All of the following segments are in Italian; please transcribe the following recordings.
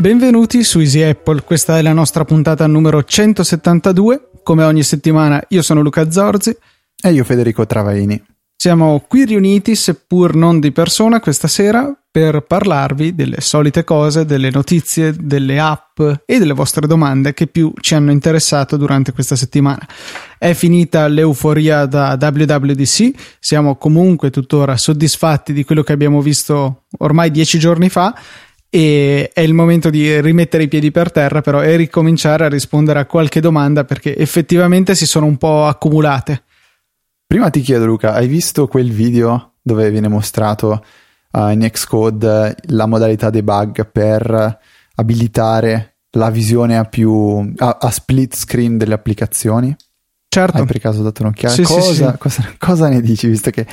Benvenuti su Easy Apple, questa è la nostra puntata numero 172. Come ogni settimana io sono Luca Zorzi e io Federico Travaini. Siamo qui riuniti, seppur non di persona, questa sera per parlarvi delle solite cose, delle notizie, delle app e delle vostre domande che più ci hanno interessato durante questa settimana. È finita l'euforia da WWDC, siamo comunque tuttora soddisfatti di quello che abbiamo visto ormai dieci giorni fa e è il momento di rimettere i piedi per terra però e ricominciare a rispondere a qualche domanda perché effettivamente si sono un po' accumulate. Prima ti chiedo Luca, hai visto quel video dove viene mostrato uh, in Xcode la modalità debug per abilitare la visione a più a, a split screen delle applicazioni? Certo. Hai per caso dato un'occhiata? Sì, cosa, sì, sì. Cosa, cosa, ne dici visto che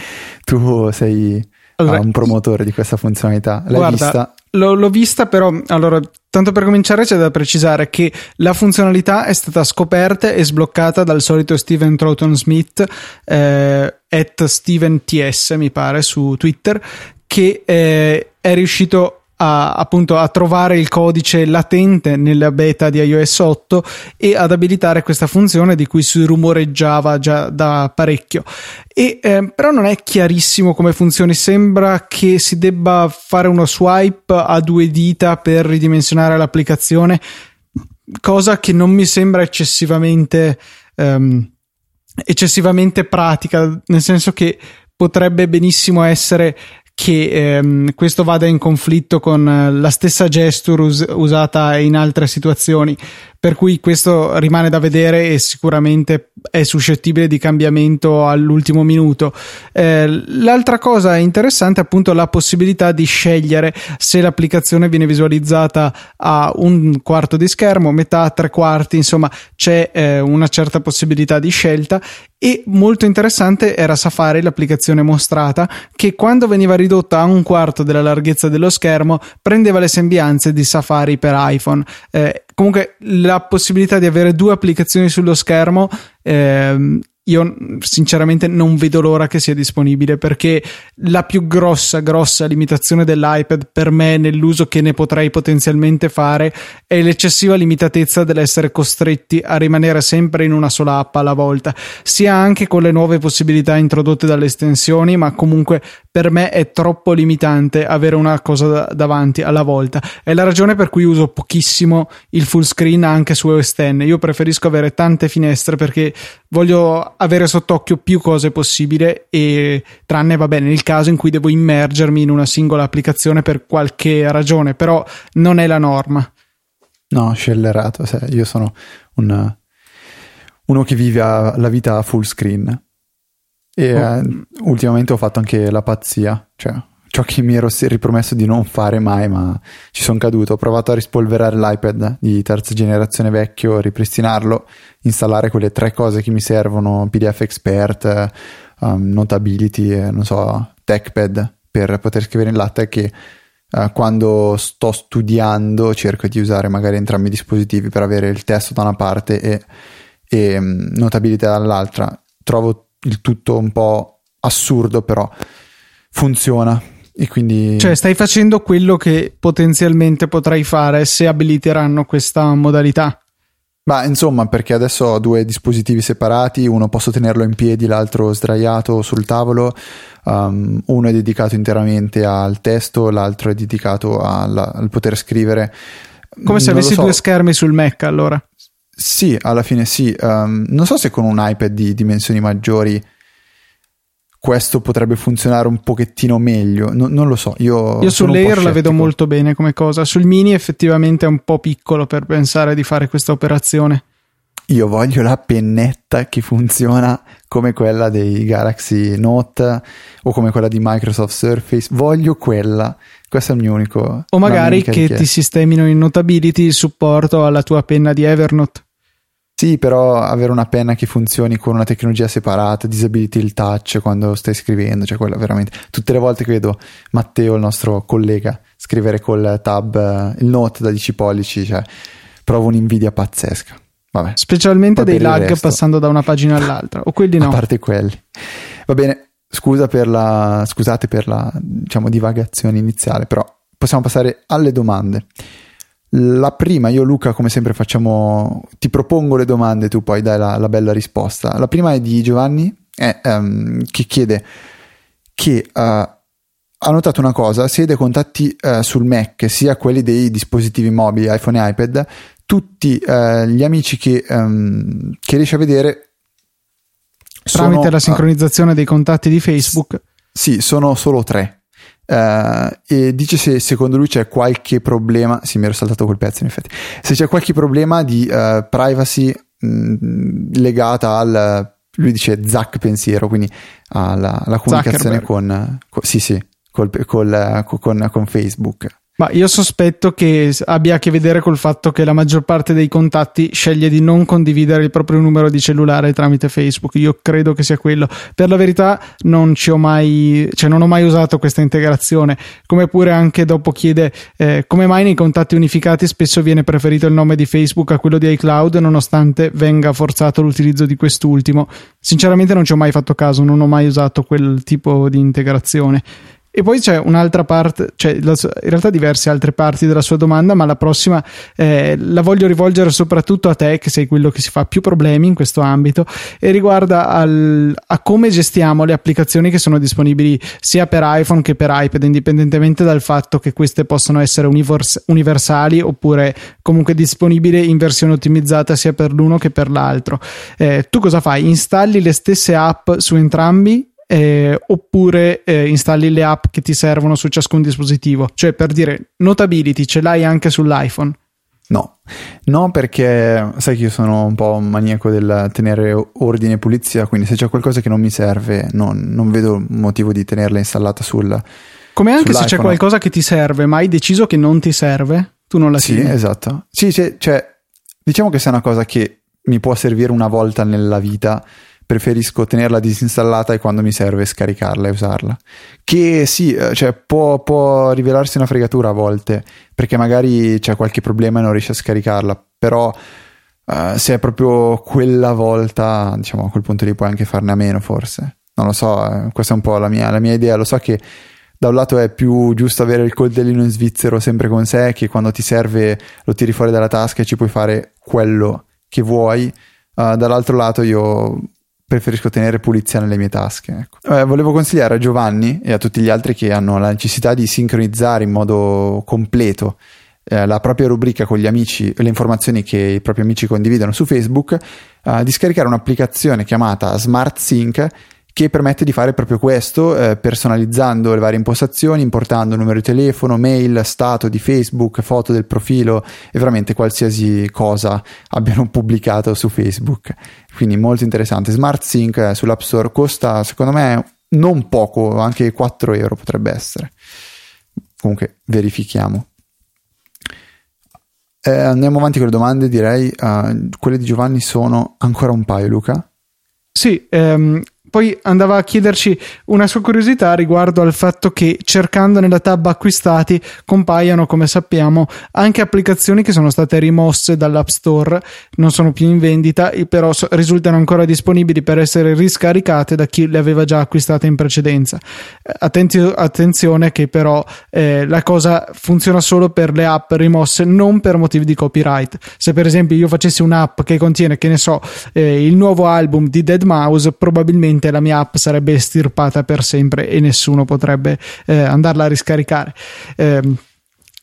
tu sei allora, uh, un promotore di questa funzionalità? L'hai guarda, vista? L'ho, l'ho, vista, però allora, tanto per cominciare c'è da precisare che la funzionalità è stata scoperta e sbloccata dal solito Steven Troughton Smith, eh, at Steven TS, mi pare, su Twitter, che eh, è riuscito a, appunto a trovare il codice latente nella beta di iOS 8 e ad abilitare questa funzione di cui si rumoreggiava già da parecchio. E, eh, però non è chiarissimo come funzioni, sembra che si debba fare uno swipe a due dita per ridimensionare l'applicazione, cosa che non mi sembra eccessivamente, um, eccessivamente pratica, nel senso che potrebbe benissimo essere che ehm, questo vada in conflitto con eh, la stessa gesture us- usata in altre situazioni per cui questo rimane da vedere e sicuramente è suscettibile di cambiamento all'ultimo minuto. Eh, l'altra cosa interessante è appunto la possibilità di scegliere se l'applicazione viene visualizzata a un quarto di schermo, metà, tre quarti, insomma c'è eh, una certa possibilità di scelta e molto interessante era Safari, l'applicazione mostrata, che quando veniva ridotta a un quarto della larghezza dello schermo prendeva le sembianze di Safari per iPhone. Eh, comunque la possibilità di avere due applicazioni sullo schermo ehm, io sinceramente non vedo l'ora che sia disponibile perché la più grossa, grossa limitazione dell'iPad per me nell'uso che ne potrei potenzialmente fare è l'eccessiva limitatezza dell'essere costretti a rimanere sempre in una sola app alla volta, sia anche con le nuove possibilità introdotte dalle estensioni, ma comunque per me è troppo limitante avere una cosa davanti alla volta. È la ragione per cui uso pochissimo il full screen anche su OS X. Io preferisco avere tante finestre perché voglio avere sott'occhio più cose possibile e tranne va bene nel caso in cui devo immergermi in una singola applicazione per qualche ragione, però non è la norma. No, scellerato, io sono un, uno che vive la vita full screen e oh. eh, ultimamente ho fatto anche la pazzia, cioè ciò che mi ero ripromesso di non fare mai, ma ci sono caduto. Ho provato a rispolverare l'iPad di terza generazione vecchio, ripristinarlo, installare quelle tre cose che mi servono: PDF Expert, um, Notability, e, non so, TechPad per poter scrivere in latte che uh, quando sto studiando cerco di usare magari entrambi i dispositivi per avere il testo da una parte e, e um, Notability dall'altra. Trovo il tutto un po' assurdo, però funziona e quindi... Cioè, stai facendo quello che potenzialmente potrai fare se abiliteranno questa modalità. Ma insomma, perché adesso ho due dispositivi separati, uno posso tenerlo in piedi, l'altro sdraiato sul tavolo, um, uno è dedicato interamente al testo, l'altro è dedicato alla, al poter scrivere. Come se non avessi so. due schermi sul Mac allora. Sì, alla fine sì. Um, non so se con un iPad di dimensioni maggiori questo potrebbe funzionare un pochettino meglio. No, non lo so. Io, io sull'Air la vedo molto bene come cosa. Sul Mini effettivamente è un po' piccolo per pensare di fare questa operazione. Io voglio la pennetta che funziona come quella dei Galaxy Note o come quella di Microsoft Surface. Voglio quella. Questo è il mio unico. O magari che ti sistemino in Notability il supporto alla tua penna di Evernote. Sì, però avere una penna che funzioni con una tecnologia separata, disability il touch quando stai scrivendo, cioè quella veramente. Tutte le volte che vedo Matteo, il nostro collega, scrivere col tab, il note da 10 pollici, cioè provo un'invidia pazzesca. Vabbè. Specialmente dei lag resto, passando da una pagina all'altra, o quelli no. A parte quelli. Va bene, scusa per la, scusate per la diciamo, divagazione iniziale, però possiamo passare alle domande. La prima, io Luca, come sempre facciamo, ti propongo le domande, tu poi dai la, la bella risposta. La prima è di Giovanni, è, um, che chiede che uh, ha notato una cosa, se dei contatti uh, sul Mac, sia quelli dei dispositivi mobili, iPhone e iPad, tutti uh, gli amici che, um, che riesce a vedere tramite sono, la sincronizzazione dei contatti di Facebook. Sì, sono solo tre. Uh, e dice se secondo lui c'è qualche problema, sì mi ero saltato quel pezzo in effetti, se c'è qualche problema di uh, privacy mh, legata al, lui dice Zack pensiero, quindi alla, alla comunicazione con, con, sì sì, col, col, con, con Facebook. Ma io sospetto che abbia a che vedere col fatto che la maggior parte dei contatti sceglie di non condividere il proprio numero di cellulare tramite Facebook. Io credo che sia quello. Per la verità, non ci ho mai, cioè non ho mai usato questa integrazione. Come pure anche dopo chiede eh, come mai nei contatti unificati spesso viene preferito il nome di Facebook a quello di iCloud, nonostante venga forzato l'utilizzo di quest'ultimo. Sinceramente, non ci ho mai fatto caso, non ho mai usato quel tipo di integrazione. E poi c'è un'altra parte, cioè in realtà diverse altre parti della sua domanda, ma la prossima eh, la voglio rivolgere soprattutto a te, che sei quello che si fa più problemi in questo ambito, e riguarda al, a come gestiamo le applicazioni che sono disponibili sia per iPhone che per iPad, indipendentemente dal fatto che queste possano essere univers- universali oppure comunque disponibili in versione ottimizzata sia per l'uno che per l'altro. Eh, tu cosa fai? Installi le stesse app su entrambi eh, oppure eh, installi le app che ti servono su ciascun dispositivo. Cioè, per dire, Notability ce l'hai anche sull'iPhone? No, no perché sai che io sono un po' un maniaco del tenere ordine e pulizia, quindi se c'è qualcosa che non mi serve non, non vedo motivo di tenerla installata sul... Come anche se c'è qualcosa che ti serve, ma hai deciso che non ti serve, tu non la Sì, tieni. esatto. Sì, cioè, cioè, diciamo che se è una cosa che mi può servire una volta nella vita, preferisco tenerla disinstallata e quando mi serve scaricarla e usarla. Che sì, eh, cioè, può, può, rivelarsi una fregatura a volte, perché magari c'è qualche problema e non riesci a scaricarla, però uh, se è proprio quella volta, diciamo, a quel punto lì puoi anche farne a meno forse. Non lo so, eh, questa è un po' la mia, la mia idea, lo so che da un lato è più giusto avere il coltellino in svizzero sempre con sé, che quando ti serve lo tiri fuori dalla tasca e ci puoi fare quello che vuoi. Uh, dall'altro lato io preferisco tenere pulizia nelle mie tasche. Ecco. Eh, volevo consigliare a Giovanni e a tutti gli altri che hanno la necessità di sincronizzare in modo completo eh, la propria rubrica con gli amici, le informazioni che i propri amici condividono su Facebook, eh, di scaricare un'applicazione chiamata Smart Sync che permette di fare proprio questo, eh, personalizzando le varie impostazioni, importando numero di telefono, mail, stato di Facebook, foto del profilo e veramente qualsiasi cosa abbiano pubblicato su Facebook. Quindi molto interessante. Smart Sync eh, sull'App Store costa, secondo me, non poco, anche 4 euro potrebbe essere. Comunque verifichiamo. Eh, andiamo avanti con le domande, direi. Uh, quelle di Giovanni sono ancora un paio, Luca. Sì, ehm, poi andava a chiederci una sua curiosità riguardo al fatto che cercando nella tab acquistati compaiano, come sappiamo, anche applicazioni che sono state rimosse dall'App Store, non sono più in vendita, però risultano ancora disponibili per essere riscaricate da chi le aveva già acquistate in precedenza. Eh, attenzio, attenzione che però eh, la cosa funziona solo per le app rimosse, non per motivi di copyright. Se per esempio io facessi un'app che contiene, che ne so, eh, il nuovo album di Dead Mouse, probabilmente probabilmente la mia app sarebbe estirpata per sempre e nessuno potrebbe eh, andarla a riscaricare. Eh,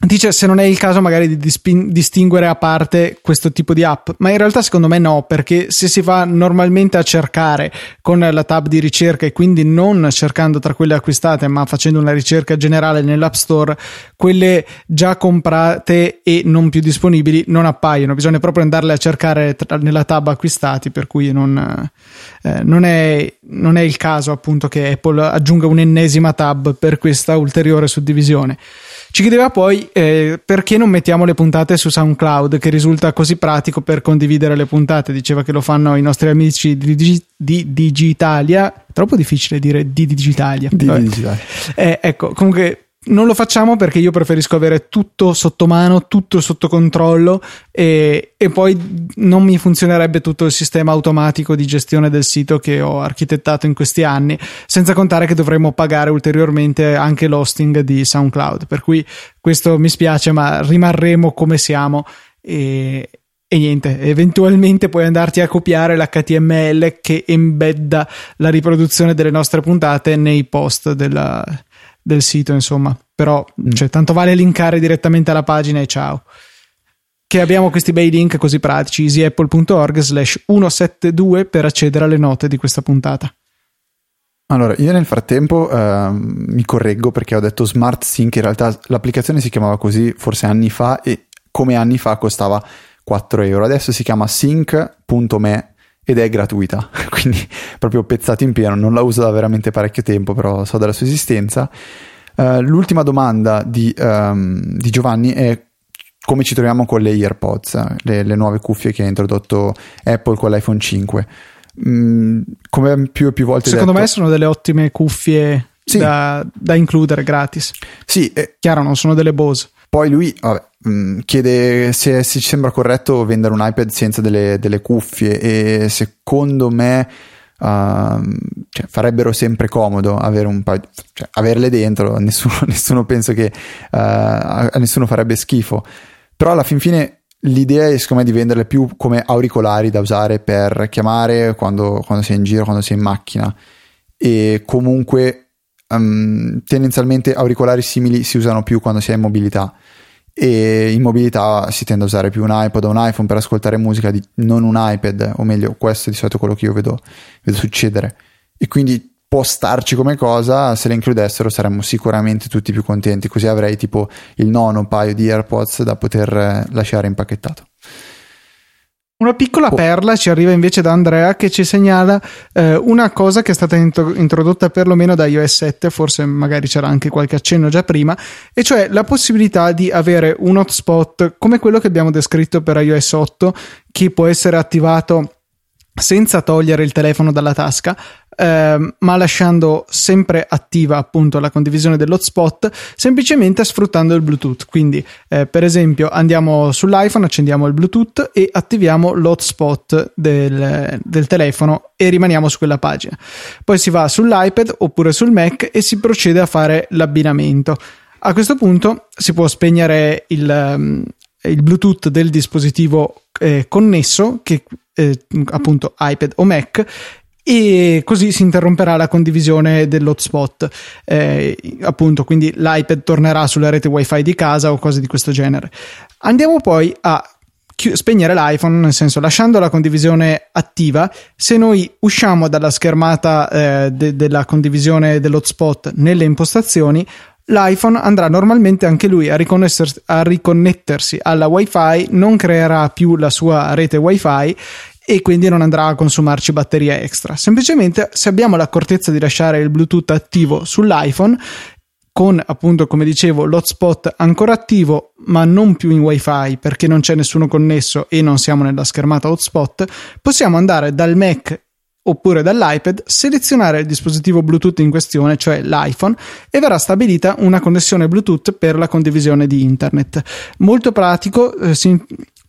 Dice se non è il caso magari di dispin- distinguere a parte questo tipo di app, ma in realtà secondo me no, perché se si va normalmente a cercare con la tab di ricerca e quindi non cercando tra quelle acquistate, ma facendo una ricerca generale nell'App Store, quelle già comprate e non più disponibili non appaiono, bisogna proprio andarle a cercare tra- nella tab acquistati, per cui non, eh, non, è, non è il caso appunto che Apple aggiunga un'ennesima tab per questa ulteriore suddivisione. Ci chiedeva poi eh, perché non mettiamo le puntate su SoundCloud, che risulta così pratico per condividere le puntate. Diceva che lo fanno i nostri amici di, di, di Digitalia. Troppo difficile dire di Digitalia. Di Digitalia. Eh, ecco, comunque non lo facciamo perché io preferisco avere tutto sotto mano, tutto sotto controllo e, e, poi non mi funzionerebbe tutto il sistema automatico di gestione del sito che ho architettato in questi anni, senza contare che dovremmo pagare ulteriormente anche l'hosting di SoundCloud. Per cui questo mi spiace, ma rimarremo come siamo e, e niente, eventualmente puoi andarti a copiare l'HTML che embedda la riproduzione delle nostre puntate nei post della, del sito, insomma. Però, mm. cioè, tanto vale linkare direttamente alla pagina e ciao. Che abbiamo questi bei link così pratici, easyapple.org slash 172 per accedere alle note di questa puntata. Allora, io nel frattempo uh, mi correggo perché ho detto Smart Sync, in realtà l'applicazione si chiamava così forse anni fa e come anni fa costava 4 euro, adesso si chiama sync.me ed è gratuita, quindi proprio pezzato in pieno, non la uso da veramente parecchio tempo, però so della sua esistenza. Uh, l'ultima domanda di, um, di, Giovanni è come ci troviamo con le AirPods, le, le nuove cuffie che ha introdotto Apple con l'iPhone 5. Mm, come più e più volte Secondo detto, me sono delle ottime cuffie sì. da, da, includere gratis. Sì, eh, chiaro, non sono delle Bose. Poi lui vabbè, Mm, chiede se, se, ci sembra corretto vendere un iPad senza delle, delle cuffie e secondo me uh, cioè, farebbero sempre comodo avere un paio, cioè, averle dentro, nessuno, nessuno pensa che uh, a nessuno farebbe schifo, però alla fin fine l'idea è secondo me di venderle più come auricolari da usare per chiamare quando, quando sei in giro, quando sei in macchina. E comunque um, tendenzialmente auricolari simili si usano più quando si è in mobilità e in mobilità si tende a usare più un iPod o un iPhone per ascoltare musica, di, non un iPad, o meglio, questo è di solito quello che io vedo, vedo succedere. E quindi può starci come cosa, se le includessero saremmo sicuramente tutti più contenti, così avrei tipo il nono paio di AirPods da poter eh, lasciare impacchettato. Una piccola oh. perla ci arriva invece da Andrea che ci segnala eh, una cosa che è stata intro- introdotta perlomeno da iOS 7, forse magari c'era anche qualche accenno già prima, e cioè la possibilità di avere un hotspot come quello che abbiamo descritto per iOS 8 che può essere attivato senza togliere il telefono dalla tasca, eh, ma lasciando sempre attiva appunto la condivisione dell'hotspot, semplicemente sfruttando il Bluetooth. Quindi, eh, per esempio, andiamo sull'iPhone, accendiamo il Bluetooth e attiviamo l'hotspot del, del telefono e rimaniamo su quella pagina. Poi si va sull'iPad oppure sul Mac e si procede a fare l'abbinamento. A questo punto si può spegnere il, um, il Bluetooth del dispositivo eh, connesso, che eh, appunto iPad o Mac, e così si interromperà la condivisione dell'hotspot. Eh, appunto, quindi l'iPad tornerà sulla rete wifi di casa o cose di questo genere. Andiamo poi a spegnere l'iPhone, nel senso lasciando la condivisione attiva, se noi usciamo dalla schermata eh, de- della condivisione dell'hotspot nelle impostazioni, l'iPhone andrà normalmente anche lui a, a riconnettersi alla WiFi, non creerà più la sua rete WiFi e quindi non andrà a consumarci batteria extra. Semplicemente se abbiamo l'accortezza di lasciare il Bluetooth attivo sull'iPhone con appunto come dicevo l'hotspot ancora attivo ma non più in wifi perché non c'è nessuno connesso e non siamo nella schermata hotspot possiamo andare dal Mac oppure dall'iPad, selezionare il dispositivo Bluetooth in questione, cioè l'iPhone, e verrà stabilita una connessione Bluetooth per la condivisione di internet. Molto pratico, eh, si,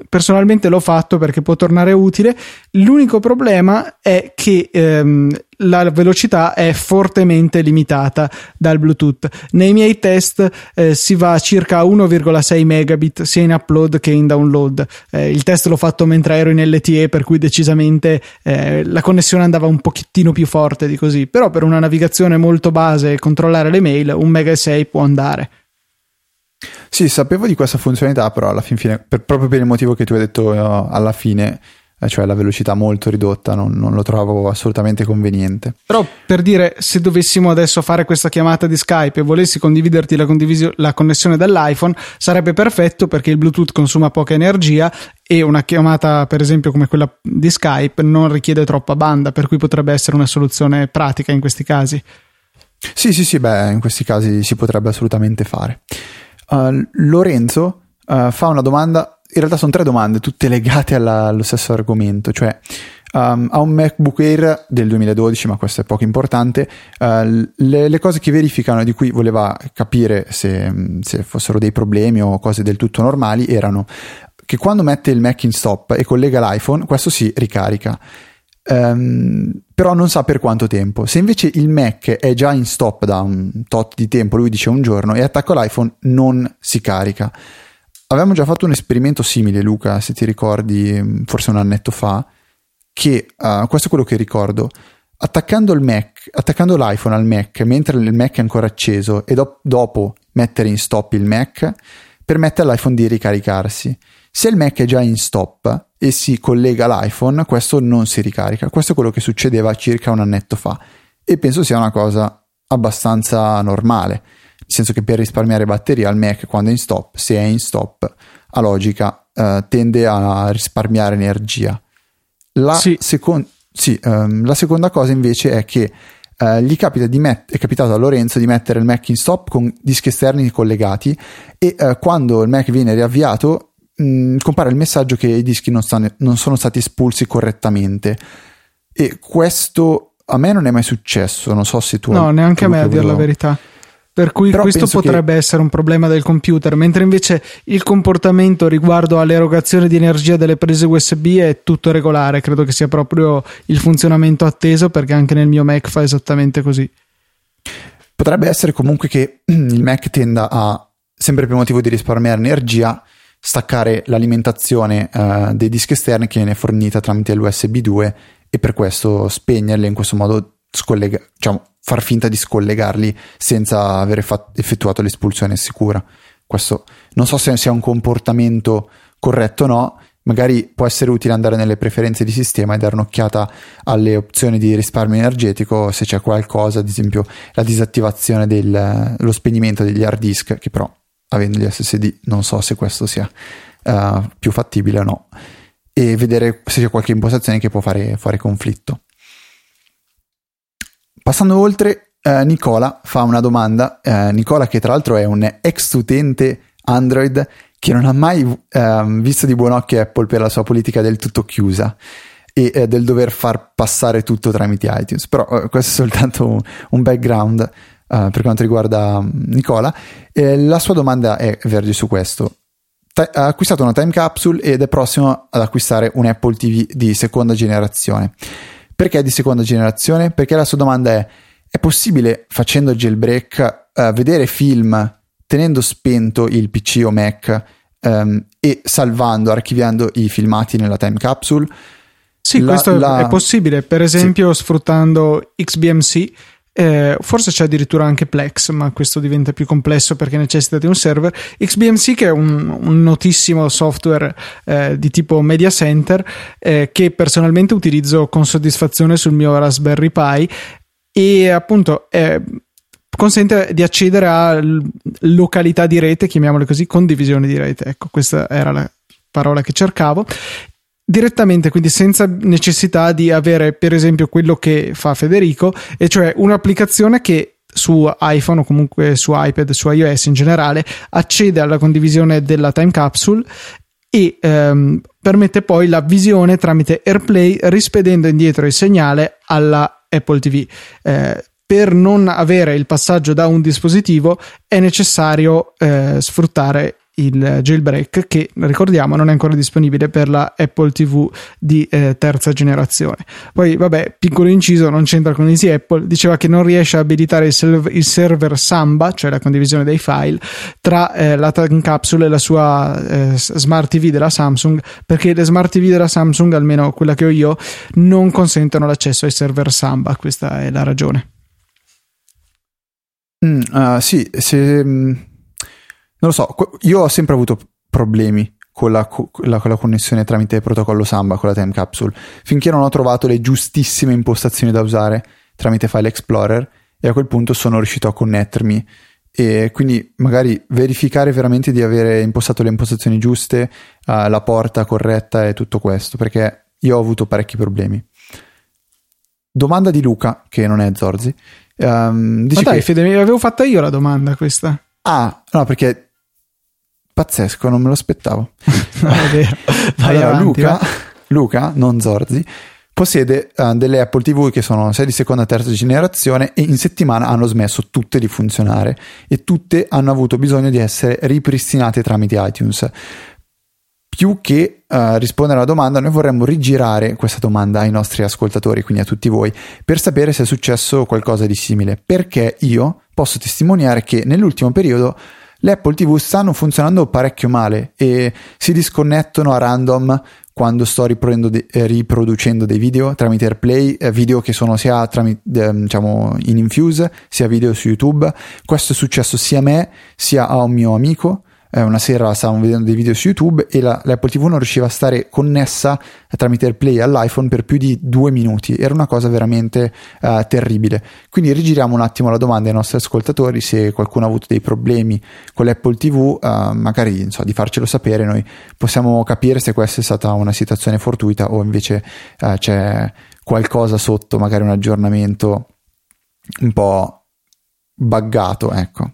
personalmente l'ho fatto perché può tornare utile. L'unico problema è che ehm, la velocità è fortemente limitata dal Bluetooth. Nei miei test eh, si va a circa 1,6 megabit sia in upload che in download. Eh, il test l'ho fatto mentre ero in LTE, per cui decisamente eh, la connessione andava un pochettino più forte di così. Però per una navigazione molto base e controllare le mail, 1,6 mega può andare. Sì, sapevo di questa funzionalità, però alla fin fine, per, proprio per il motivo che tu hai detto uh, alla fine, eh, cioè la velocità molto ridotta, non, non, lo trovo assolutamente conveniente. Però per dire, se dovessimo adesso fare questa chiamata di Skype e volessi condividerti la, condivisio- la connessione dall'iPhone, sarebbe perfetto perché il Bluetooth consuma poca energia e una chiamata, per esempio, come quella di Skype non richiede troppa banda, per cui potrebbe essere una soluzione pratica in questi casi. Sì, sì, sì, beh, in questi casi si potrebbe assolutamente fare. Uh, Lorenzo uh, fa una domanda, in realtà sono tre domande, tutte legate alla, allo stesso argomento, cioè Um, ha un MacBook Air del 2012, ma questo è poco importante. Uh, le, le, cose che verificano, di cui voleva capire se, se, fossero dei problemi o cose del tutto normali, erano che quando mette il Mac in stop e collega l'iPhone, questo si ricarica. Um, però non sa per quanto tempo. Se invece il Mac è già in stop da un tot di tempo, lui dice un giorno, e attacco l'iPhone, non si carica. Avevamo già fatto un esperimento simile, Luca, se ti ricordi, forse un annetto fa che uh, questo è quello che ricordo. Attaccando Mac, attaccando l'iPhone al Mac mentre il Mac è ancora acceso e do- dopo mettere in stop il Mac, permette all'iPhone di ricaricarsi. Se il Mac è già in stop e si collega all'iPhone, questo non si ricarica. Questo è quello che succedeva circa un annetto fa e penso sia una cosa abbastanza normale, nel senso che per risparmiare batteria il Mac quando è in stop, se è in stop, a logica eh, tende a risparmiare energia. La, sì. Secon- sì, um, la seconda cosa invece è che uh, gli capita di met- è capitato a Lorenzo di mettere il Mac in stop con dischi esterni collegati e uh, quando il Mac viene riavviato mh, mm, compare il messaggio che i dischi non, stanno, non sono stati espulsi correttamente e questo a me non è mai successo, non so se tu... No, neanche a me a dire la verità. Per cui Però questo potrebbe che... essere un problema del computer, mentre invece il comportamento riguardo all'erogazione di energia delle prese USB è tutto regolare, credo che sia proprio il funzionamento atteso perché anche nel mio Mac fa esattamente così. Potrebbe essere comunque che il Mac tenda a, sempre per motivo di risparmiare energia, staccare l'alimentazione uh, dei dischi esterni che viene fornita tramite l'USB 2 e per questo spegnerle in questo modo scollega, diciamo, far finta di scollegarli senza aver fatto, effettuato l'espulsione sicura. Questo non so se sia un comportamento corretto o no, magari può essere utile andare nelle preferenze di sistema e dare un'occhiata alle opzioni di risparmio energetico se c'è qualcosa, ad esempio la disattivazione dello spegnimento degli hard disk, che però avendo gli SSD non so se questo sia uh, più fattibile o no, e vedere se c'è qualche impostazione che può fare, fare conflitto. Passando oltre, eh, Nicola fa una domanda. Eh, Nicola, che tra l'altro è un ex utente Android che non ha mai eh, visto di buon occhio Apple per la sua politica del tutto chiusa e del dover far passare tutto tramite iTunes. Però questo è soltanto un, un background eh, per quanto riguarda mm, Nicola. la sua domanda è verge su questo. Ta- ha acquistato una time capsule ed è prossimo ad acquistare un Apple TV di seconda generazione. Perché di seconda generazione? Perché la sua domanda è: è possibile facendo jailbreak uh, vedere film tenendo spento il PC o Mac um, e salvando, archiviando i filmati nella time capsule? Sì, la, questo la... è possibile, per esempio sì. sfruttando XBMC eh, forse c'è addirittura anche Plex, ma questo diventa più complesso perché necessita di un server. XBMC, che è un, un notissimo software eh, di tipo media center, eh, che personalmente utilizzo con soddisfazione sul mio Raspberry Pi e appunto consente di accedere a località di rete, chiamiamole così, condivisione di rete. Ecco, questa era la parola che cercavo direttamente, quindi senza necessità di avere per esempio quello che fa Federico, e cioè un'applicazione che su iPhone o comunque su iPad, su iOS in generale, accede alla condivisione della time capsule e ehm, permette poi la visione tramite AirPlay rispedendo indietro il segnale alla Apple TV. Eh, per non avere il passaggio da un dispositivo è necessario eh, sfruttare il jailbreak che ricordiamo non è ancora disponibile per la Apple TV di eh, terza generazione. Poi vabbè, piccolo inciso, non c'entra con Easy Apple, diceva che non riesce a abilitare il, server, il server Samba, cioè la condivisione dei file, tra eh, la time capsule e la sua eh, smart TV della Samsung, perché le smart TV della Samsung, almeno quella che ho io, non consentono l'accesso ai server Samba, questa è la ragione. Mm, uh, sì, se, mm, non lo so, io ho sempre avuto problemi con la, con la, con la connessione tramite protocollo Samba con la Time Capsule, finché non ho trovato le giustissime impostazioni da usare tramite File Explorer e a quel punto sono riuscito a connettermi e quindi magari verificare veramente di avere impostato le impostazioni giuste, uh, la porta corretta e tutto questo, perché io ho avuto parecchi problemi. Domanda di Luca, che non è Zorzi. Um, Ma dai, che... Fede, avevo fatta io la domanda questa. Ah, no, perché Pazzesco, non me lo aspettavo. allora, avanti, Luca, Luca, non Zorzi, possiede uh, delle Apple TV che sono sia di seconda e terza generazione e in settimana hanno smesso tutte di funzionare e tutte hanno avuto bisogno di essere ripristinate tramite iTunes più che uh, rispondere alla domanda, noi vorremmo rigirare questa domanda ai nostri ascoltatori, quindi a tutti voi, per sapere se è successo qualcosa di simile. Perché io posso testimoniare che nell'ultimo periodo le Apple TV stanno funzionando parecchio male e si disconnettono a random quando sto de- eh, riproducendo dei video tramite AirPlay, eh, video che sono sia tramite, eh, diciamo in Infuse, sia video su YouTube. Questo è successo sia a me sia a un mio amico eh, una sera stavamo vedendo dei video su YouTube e la, l'Apple TV non riusciva a stare connessa tramite AirPlay all'iPhone per più di due minuti. Era una cosa veramente uh, terribile. Quindi rigiriamo un attimo la domanda ai nostri ascoltatori se qualcuno ha avuto dei problemi con l'Apple TV, eh, magari so, di farcelo sapere, noi possiamo capire se questa è stata una situazione fortuita o invece uh, c'è qualcosa sotto, magari un aggiornamento un po' buggato, ecco.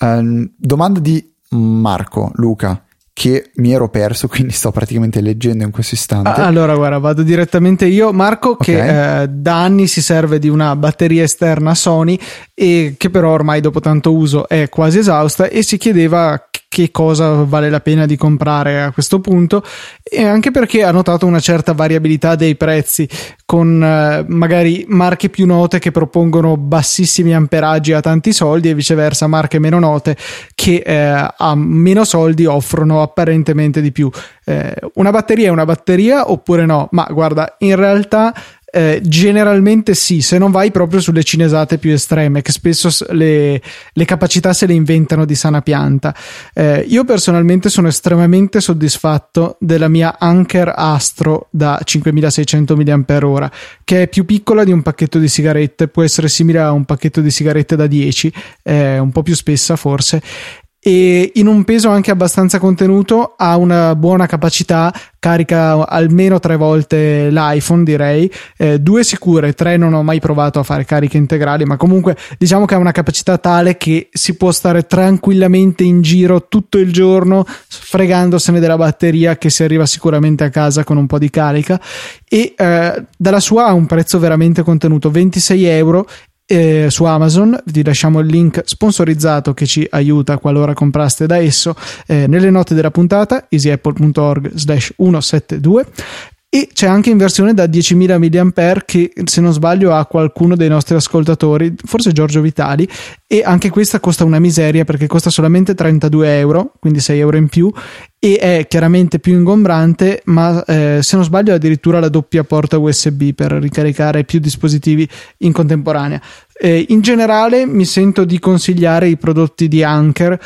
Um, domanda di Marco, Luca, che mi ero perso, quindi sto praticamente leggendo in questo istante. Allora, guarda, vado direttamente io. Marco, okay. che eh, da anni si serve di una batteria esterna Sony e che però ormai dopo tanto uso è quasi esausta e si chiedeva che cosa vale la pena di comprare a questo punto e anche perché ha notato una certa variabilità dei prezzi con eh, magari marche più note che propongono bassissimi amperaggi a tanti soldi e viceversa marche meno note che eh, a meno soldi offrono apparentemente di più. Eh, una batteria è una batteria oppure no? Ma guarda, in realtà eh, generalmente sì, se non vai proprio sulle cinesate più estreme, che spesso le, le capacità se le inventano di sana pianta. Eh, io personalmente sono estremamente soddisfatto della mia Anker Astro da 5600 mAh, che è più piccola di un pacchetto di sigarette, può essere simile a un pacchetto di sigarette da 10, eh, un po' più spessa forse, e in un peso anche abbastanza contenuto ha una buona capacità carica almeno tre volte l'iPhone direi. Eh, due sicure tre non ho mai provato a fare cariche integrali ma comunque diciamo che ha una capacità tale che si può stare tranquillamente in giro tutto il giorno fregandosene della batteria che si arriva sicuramente a casa con un po' di carica. E eh, dalla sua ha un prezzo veramente contenuto 26 euro eh, su Amazon vi lasciamo il link sponsorizzato che ci aiuta qualora compraste da esso eh, nelle note della puntata easyapple.org slash 172 e c'è anche in versione da 10.000 mAh che se non sbaglio ha qualcuno dei nostri ascoltatori, forse Giorgio Vitali e anche questa costa una miseria perché costa solamente 32 euro, quindi 6 euro in più e è chiaramente più ingombrante ma eh, se non sbaglio addirittura la doppia porta USB per ricaricare più dispositivi in contemporanea. Eh, in generale mi sento di consigliare i prodotti di Anker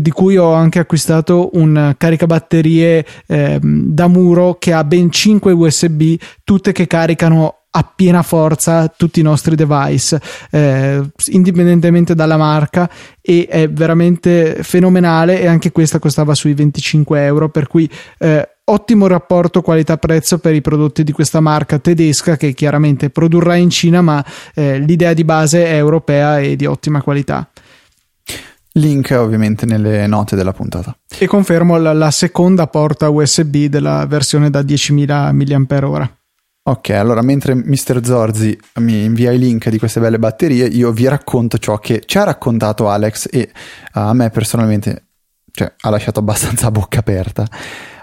di cui ho anche acquistato un caricabatterie eh, da muro che ha ben 5 USB, tutte che caricano a piena forza tutti i nostri device, eh, indipendentemente dalla marca, e è veramente fenomenale. E anche questa costava sui 25 euro, per cui eh, ottimo rapporto qualità-prezzo per i prodotti di questa marca tedesca che chiaramente produrrà in Cina, ma eh, l'idea di base è europea e di ottima qualità. Link ovviamente nelle note della puntata. E confermo la, la seconda porta USB della versione da 10.000 mAh. Ok, allora mentre Mr. Zorzi mi invia i link di queste belle batterie, io vi racconto ciò che ci ha raccontato Alex e uh, a me personalmente cioè, ha lasciato abbastanza bocca aperta.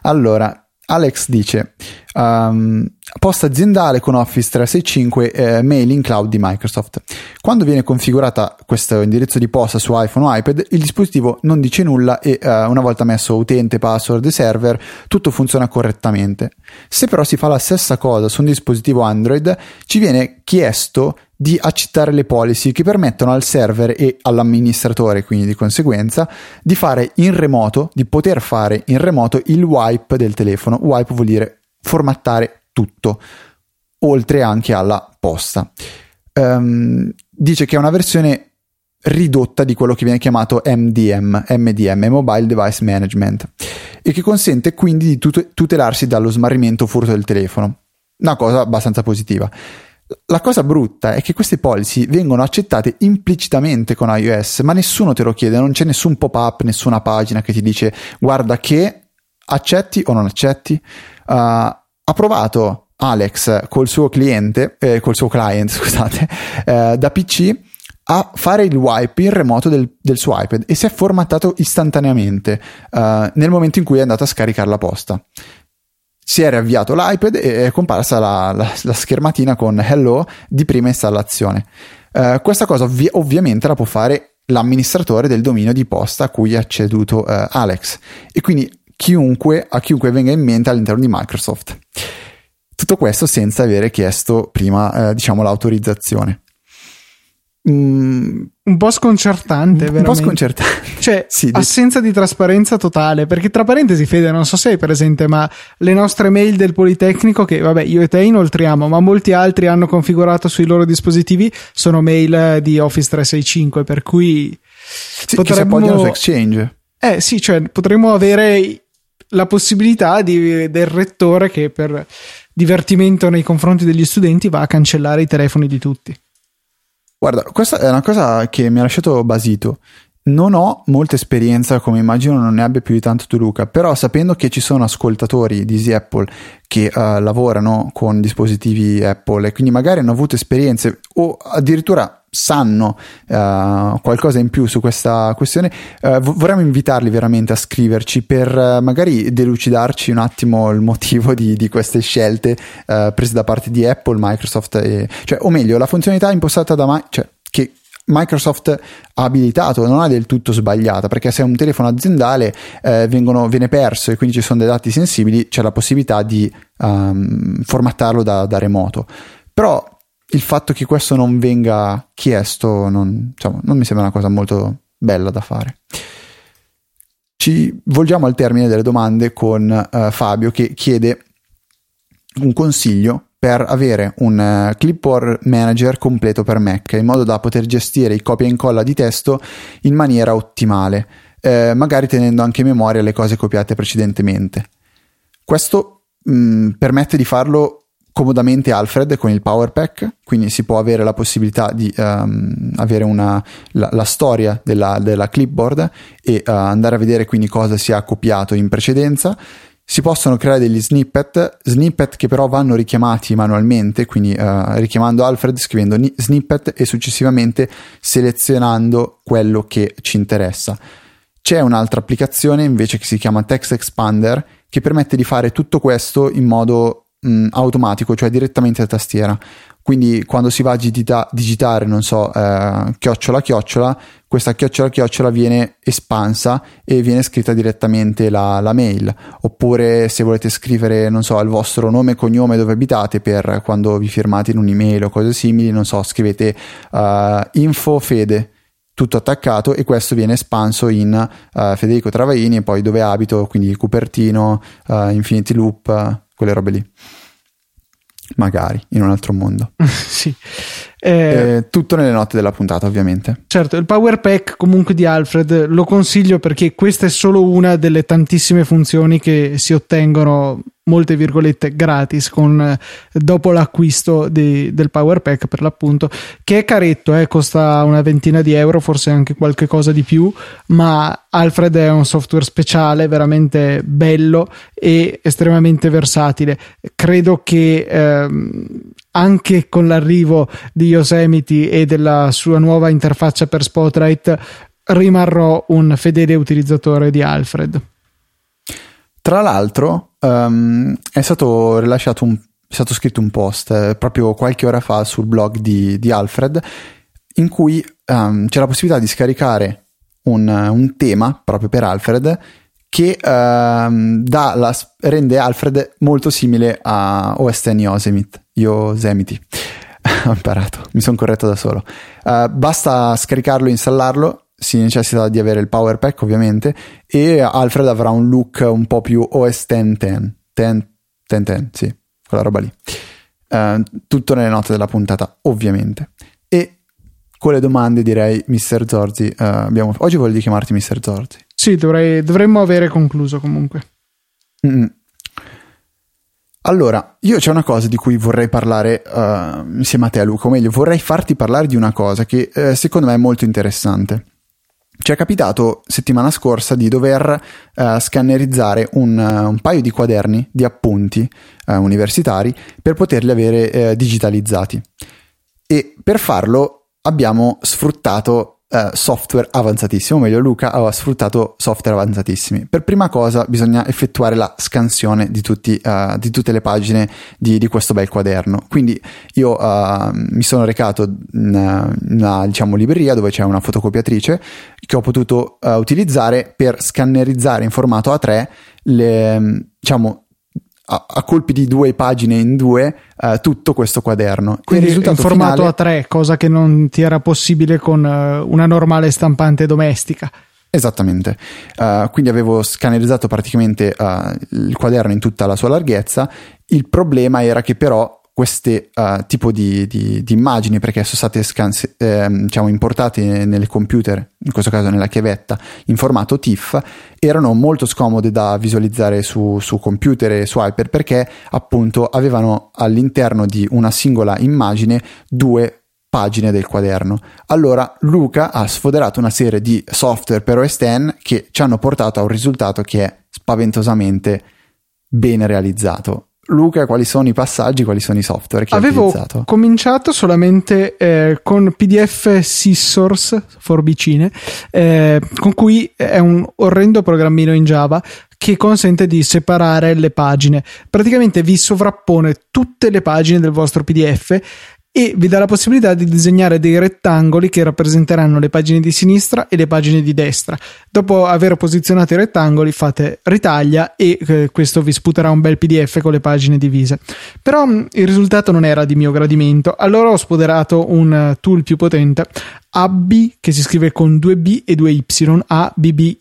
Allora, Alex dice um, posta aziendale con Office 365 eh, mail in cloud di Microsoft. Quando viene configurata questo indirizzo di posta su iPhone o iPad, il dispositivo non dice nulla e uh, una volta messo utente, password e server, tutto funziona correttamente. Se però si fa la stessa cosa su un dispositivo Android, ci viene chiesto di accettare le policy che permettono al server e all'amministratore, quindi di conseguenza, di fare in remoto, di poter fare in remoto il wipe del telefono. Wipe vuol dire formattare tutto, oltre anche alla posta. Um, dice che è una versione ridotta di quello che viene chiamato MDM, MDM, Mobile Device Management, e che consente quindi di tut- tutelarsi dallo smarrimento furto del telefono. Una cosa abbastanza positiva. La cosa brutta è che queste policy vengono accettate implicitamente con iOS, ma nessuno te lo chiede, non c'è nessun pop-up, nessuna pagina che ti dice guarda che accetti o non accetti. Uh, ha provato Alex col suo cliente, eh, col suo client, scusate, eh, da PC a fare il wipe in remoto del, del, suo iPad e si è formattato istantaneamente uh, nel momento in cui è andato a scaricare la posta. Si è riavviato l'iPad e è comparsa la, la, la schermatina con Hello di prima installazione. Uh, questa cosa ovvi- ovviamente la può fare l'amministratore del dominio di posta a cui è acceduto uh, Alex e quindi chiunque, a chiunque venga in mente all'interno di Microsoft. Tutto questo senza avere chiesto prima, diciamo, l'autorizzazione. Mm, un po' sconcertante, un, un po' sconcertante. Cioè, sì, assenza di trasparenza totale. Perché, tra parentesi, Fede, non so se hai presente, ma le nostre mail del Politecnico, che vabbè, io e te inoltriamo, ma molti altri hanno configurato sui loro dispositivi, sono mail di Office 365. Per cui sì, potremmo. Che su Exchange. Eh sì, cioè, potremmo avere la possibilità di, del rettore che per divertimento nei confronti degli studenti va a cancellare i telefoni di tutti. Guarda, questa è una cosa che mi ha lasciato basito. Non ho molta esperienza, come immagino non ne abbia più di tanto tu Luca, però sapendo che ci sono ascoltatori di Easy Apple che uh, lavorano con dispositivi Apple e quindi magari hanno avuto esperienze o addirittura sanno uh, qualcosa in più su questa questione, uh, vorremmo invitarli veramente a scriverci per magari delucidarci un attimo il motivo di, di queste scelte prese da parte di Apple, Microsoft, e, cioè, o meglio, la funzionalità impostata da Microsoft, cioè, Microsoft ha abilitato non è del tutto sbagliata perché se è un telefono aziendale eh, vengono, viene perso e quindi ci sono dei dati sensibili c'è la possibilità di um, formattarlo da, da remoto però il fatto che questo non venga chiesto non, insomma, non mi sembra una cosa molto bella da fare. Ci volgiamo al termine delle domande con uh, Fabio che chiede un consiglio per avere un uh, clipboard manager completo per Mac in modo da poter gestire i copia e incolla di testo in maniera ottimale, eh, magari tenendo anche in memoria le cose copiate precedentemente. Questo mh, mm, permette di farlo comodamente Alfred con il Power Pack, quindi si può avere la possibilità di um, avere una, la, la storia della, della, clipboard e uh, andare a vedere quindi cosa si è copiato in precedenza. Si possono creare degli snippet, snippet che però vanno richiamati manualmente, quindi uh, richiamando Alfred, scrivendo ni- snippet e successivamente selezionando quello che ci interessa. C'è un'altra applicazione invece che si chiama Text Expander che permette di fare tutto questo in modo mh, automatico, cioè direttamente da tastiera. Quindi quando si va a digita- digitare, non so, eh, chiocciola chiocciola, questa chiocciola chiocciola viene espansa e viene scritta direttamente la, la mail. Oppure se volete scrivere, non so, il vostro nome e cognome dove abitate per quando vi firmate in un'email o cose simili, non so, scrivete uh, info fede tutto attaccato e questo viene espanso in uh, Federico Travaini e poi dove abito, quindi Cupertino, uh, Infinity Loop, quelle robe lì. Magari in un altro mondo. sì. Eh, eh, tutto nelle note della puntata, ovviamente. Certo, il Power Pack comunque di Alfred lo consiglio perché questa è solo una delle tantissime funzioni che si ottengono molte virgolette gratis con, eh, dopo l'acquisto di, del Power Pack per l'appunto che è caretto eh, costa una ventina di euro forse anche qualche cosa di più ma Alfred è un software speciale veramente bello e estremamente versatile credo che ehm, anche con l'arrivo di Yosemite e della sua nuova interfaccia per Spotlight rimarrò un fedele utilizzatore di Alfred tra l'altro, um, è stato rilasciato un, è stato scritto un post eh, proprio qualche ora fa sul blog di, di Alfred in cui um, c'è la possibilità di scaricare un, un tema proprio per Alfred che um, la, rende Alfred molto simile a OS X Yosemite. Yosemite. Ho imparato, mi sono corretto da solo. Uh, basta scaricarlo e installarlo si necessita di avere il power pack ovviamente e Alfred avrà un look un po' più OS 1010 10, 10, sì, quella roba lì uh, tutto nelle note della puntata ovviamente e con le domande direi Mr. Zorzi uh, abbiamo... oggi voglio chiamarti Mr. Zorzi sì dovrei... dovremmo avere concluso comunque mm Allora, io c'è una cosa di cui vorrei parlare uh, insieme a te, Luca, o meglio, vorrei farti parlare di una cosa che uh, secondo me è molto interessante ci è capitato settimana scorsa di dover uh, scannerizzare un, un, paio di quaderni di appunti universitari per poterli avere digitalizzati. E per farlo abbiamo sfruttato Uh, software avanzatissimo, o meglio Luca aveva sfruttato software avanzatissimi. Per prima cosa bisogna effettuare la scansione di, tutti, uh, di tutte le pagine di, di, questo bel quaderno. Quindi io uh, mi sono recato in una diciamo, libreria dove c'è una fotocopiatrice che ho potuto utilizzare per scannerizzare in formato A3 le, diciamo, a, a, colpi di due pagine in due uh, tutto quessto quaderno. Quindi il in formato finale... A3, cosa che non ti era possibile con uh, una normale stampante domestica. Esattamente, uh, quindi avevo scannerizzato praticamente il quaderno in tutta la sua larghezza. Il problema era che però queste uh, tipo di, di, di, immagini perché sono state scanse, eh, diciamo, importate nel computer, in questo caso nella chiavetta, in formato TIFF, erano molto scomode da visualizzare su, su computer e su iPad perché appunto avevano all'interno di una singola immagine due pagine del quaderno. Allora Luca ha sfoderato una serie di software per OS X che ci hanno portato a un risultato che è spaventosamente bene realizzato Luca, quali sono i passaggi, quali sono i software che Avevo hai utilizzato? Avevo cominciato solamente eh, con PDF Syssource, forbicine, eh, con cui è un orrendo programmino in Java che consente di separare le pagine. Praticamente vi sovrappone tutte le pagine del vostro PDF e vi dà la possibilità di disegnare dei rettangoli che rappresenteranno le pagine di sinistra e le pagine di destra. Dopo aver posizionato i rettangoli fate ritaglia e eh, questo vi sputerà un bel PDF con le pagine divise. Però mh, mm, il risultato non era di mio gradimento, allora ho spoderato un uh, tool più potente Abby che si scrive con 2B e 2Y, ABBYY,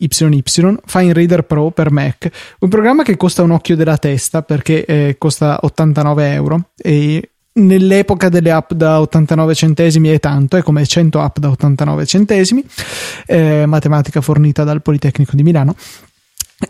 Fine Reader Pro per Mac, un programma che costa un occhio della testa perché eh, costa 89 euro e nell'epoca delle app da 89 centesimi è tanto, è come 100 app da 89 centesimi, eh, matematica fornita dal Politecnico di Milano.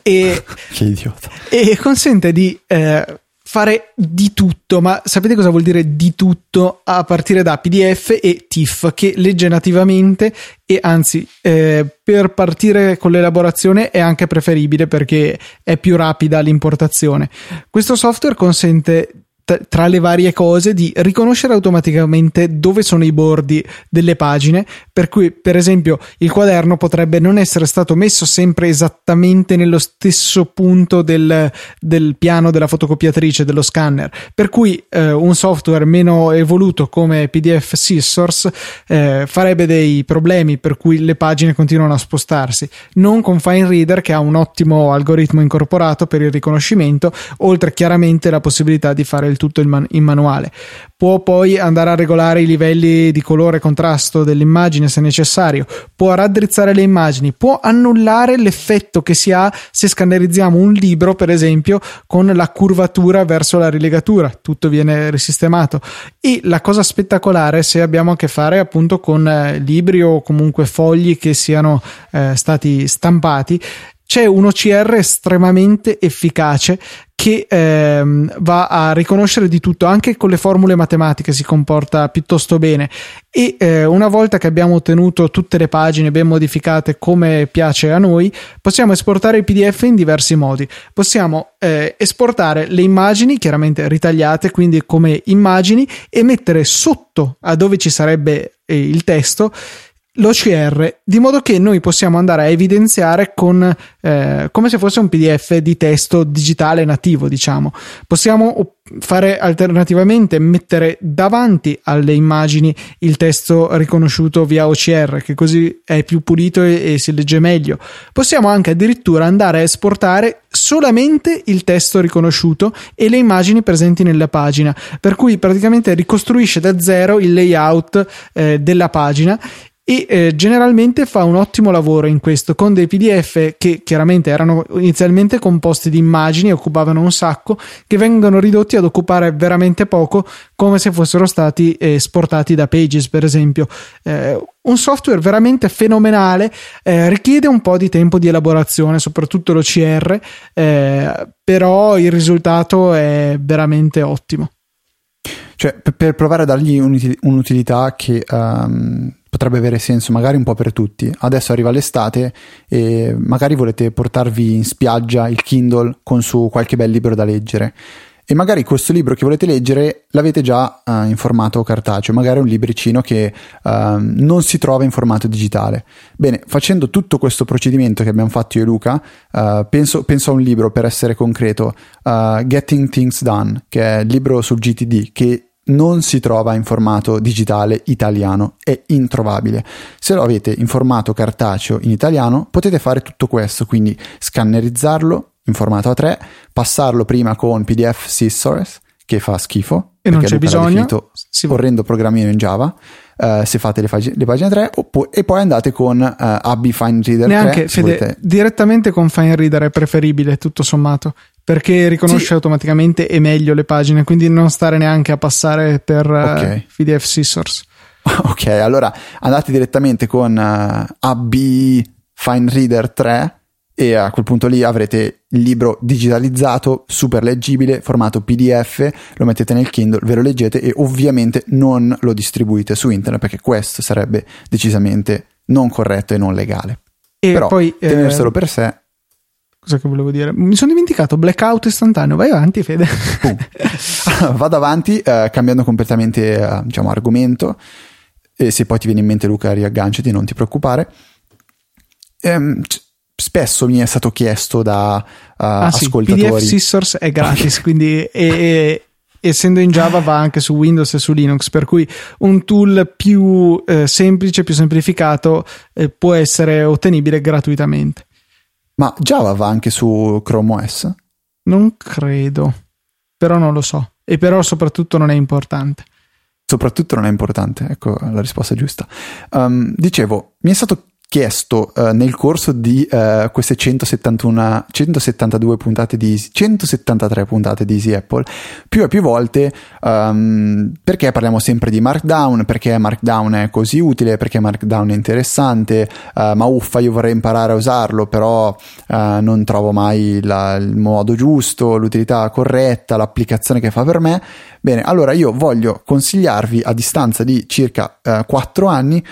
E, che idiota. E consente di eh, fare di tutto, ma sapete cosa vuol dire di tutto a partire da PDF e TIFF che legge nativamente e anzi eh, per partire con l'elaborazione è anche preferibile perché è più rapida l'importazione. Questo software consente tra le varie cose di riconoscere automaticamente dove sono i bordi delle pagine, per cui per esempio il quaderno potrebbe non essere stato messo sempre esattamente nello stesso punto del, del piano della fotocopiatrice, dello scanner, per cui eh, un software meno evoluto come PDF Scissors eh, farebbe dei problemi per cui le pagine continuano a spostarsi, non con Fine Reader che ha un ottimo algoritmo incorporato per il riconoscimento, oltre chiaramente la possibilità di fare il tutto in, man- in manuale. Può poi andare a regolare i livelli di colore e contrasto dell'immagine se necessario, può raddrizzare le immagini, può annullare l'effetto che si ha se scannerizziamo un libro, per esempio, con la curvatura verso la rilegatura, tutto viene risistemato. E la cosa spettacolare, se abbiamo a che fare appunto con eh, libri o comunque fogli che siano eh, stati stampati, c'è un OCR estremamente efficace che ehm, va a riconoscere di tutto, anche con le formule matematiche si comporta piuttosto bene e eh, una volta che abbiamo ottenuto tutte le pagine ben modificate come piace a noi, possiamo esportare il PDF in diversi modi. Possiamo eh, esportare le immagini, chiaramente ritagliate, quindi come immagini, e mettere sotto a dove ci sarebbe eh, il testo l'OCR di modo che noi possiamo andare a evidenziare con eh, come se fosse un PDF di testo digitale nativo, diciamo. Possiamo fare alternativamente mettere davanti alle immagini il testo riconosciuto via OCR, che così è più pulito e, e si legge meglio. Possiamo anche addirittura andare a esportare solamente il testo riconosciuto e le immagini presenti nella pagina, per cui praticamente ricostruisce da zero il layout eh, della pagina e eh, generalmente fa un ottimo lavoro in questo con dei PDF che chiaramente erano inizialmente composti di immagini e occupavano un sacco che vengono ridotti ad occupare veramente poco come se fossero stati eh, esportati da Pages per esempio. Eh, un software veramente fenomenale eh, richiede un po' di tempo di elaborazione soprattutto l'OCR eh, però il risultato è veramente ottimo. Cioè per provare a dargli un'utilità che um potrebbe avere senso magari un po' per tutti. Adesso arriva l'estate e magari volete portarvi in spiaggia il Kindle con su qualche bel libro da leggere e magari questo libro che volete leggere l'avete già uh, in formato cartaceo, magari un libricino che uh, non si trova in formato digitale. Bene, facendo tutto questo procedimento che abbiamo fatto io e Luca, uh, penso, penso, a un libro per essere concreto, Getting Things Done, che è il libro sul GTD, che non si trova in formato digitale italiano, è introvabile. Se lo avete in formato cartaceo in italiano, potete fare tutto questo, quindi scannerizzarlo, in formato A3, passarlo prima con PDF Scissors, che fa schifo, e non c'è bisogno, si... orrendo programmino in Java, uh, se fate le, fag- le pagine 3, oppo- e poi andate con uh, eh, AB Fine Reader Neanche, 3. Fede, volete... direttamente con Fine Reader è preferibile, tutto sommato, perché riconosce sì. automaticamente e meglio le pagine, quindi non stare neanche a passare per uh, okay. PDF Scissors. ok, allora andate direttamente con AB Fine Reader 3 e a quel punto lì avrete il libro digitalizzato, super leggibile, formato PDF, lo mettete nel Kindle, ve lo leggete e ovviamente non lo distribuite su internet perché questo sarebbe decisamente non corretto e non legale. E Però poi, tenerselo eh, per sé Cosa che volevo dire? Mi sono dimenticato, blackout istantaneo. Vai avanti, Fede. Vado avanti, eh, cambiando completamente eh, diciamo, argomento. E se poi ti viene in mente, Luca, riagganciati, non ti preoccupare. Ehm, spesso mi è stato chiesto da uh, ah, ascoltatori. PDF Scissors è gratis, quindi è, è, essendo in Java va anche su Windows e su Linux, per cui un tool più eh, semplice, più semplificato eh, può essere ottenibile gratuitamente. Ma Java va anche su Chrome OS? Non credo, però non lo so. E però soprattutto non è importante soprattutto non è importante, ecco la risposta giusta. Um, dicevo, mi è stato chiesto uh, nel corso di uh, queste 171, 172 puntate di 173 puntate di Easy Apple più e più volte um, perché parliamo sempre di Markdown, perché Markdown è così utile, perché Markdown è interessante, uh, ma uffa io vorrei imparare a usarlo, però non trovo mai la, il modo giusto, l'utilità corretta, l'applicazione che fa per me. Bene, allora io voglio consigliarvi a distanza di circa 4 anni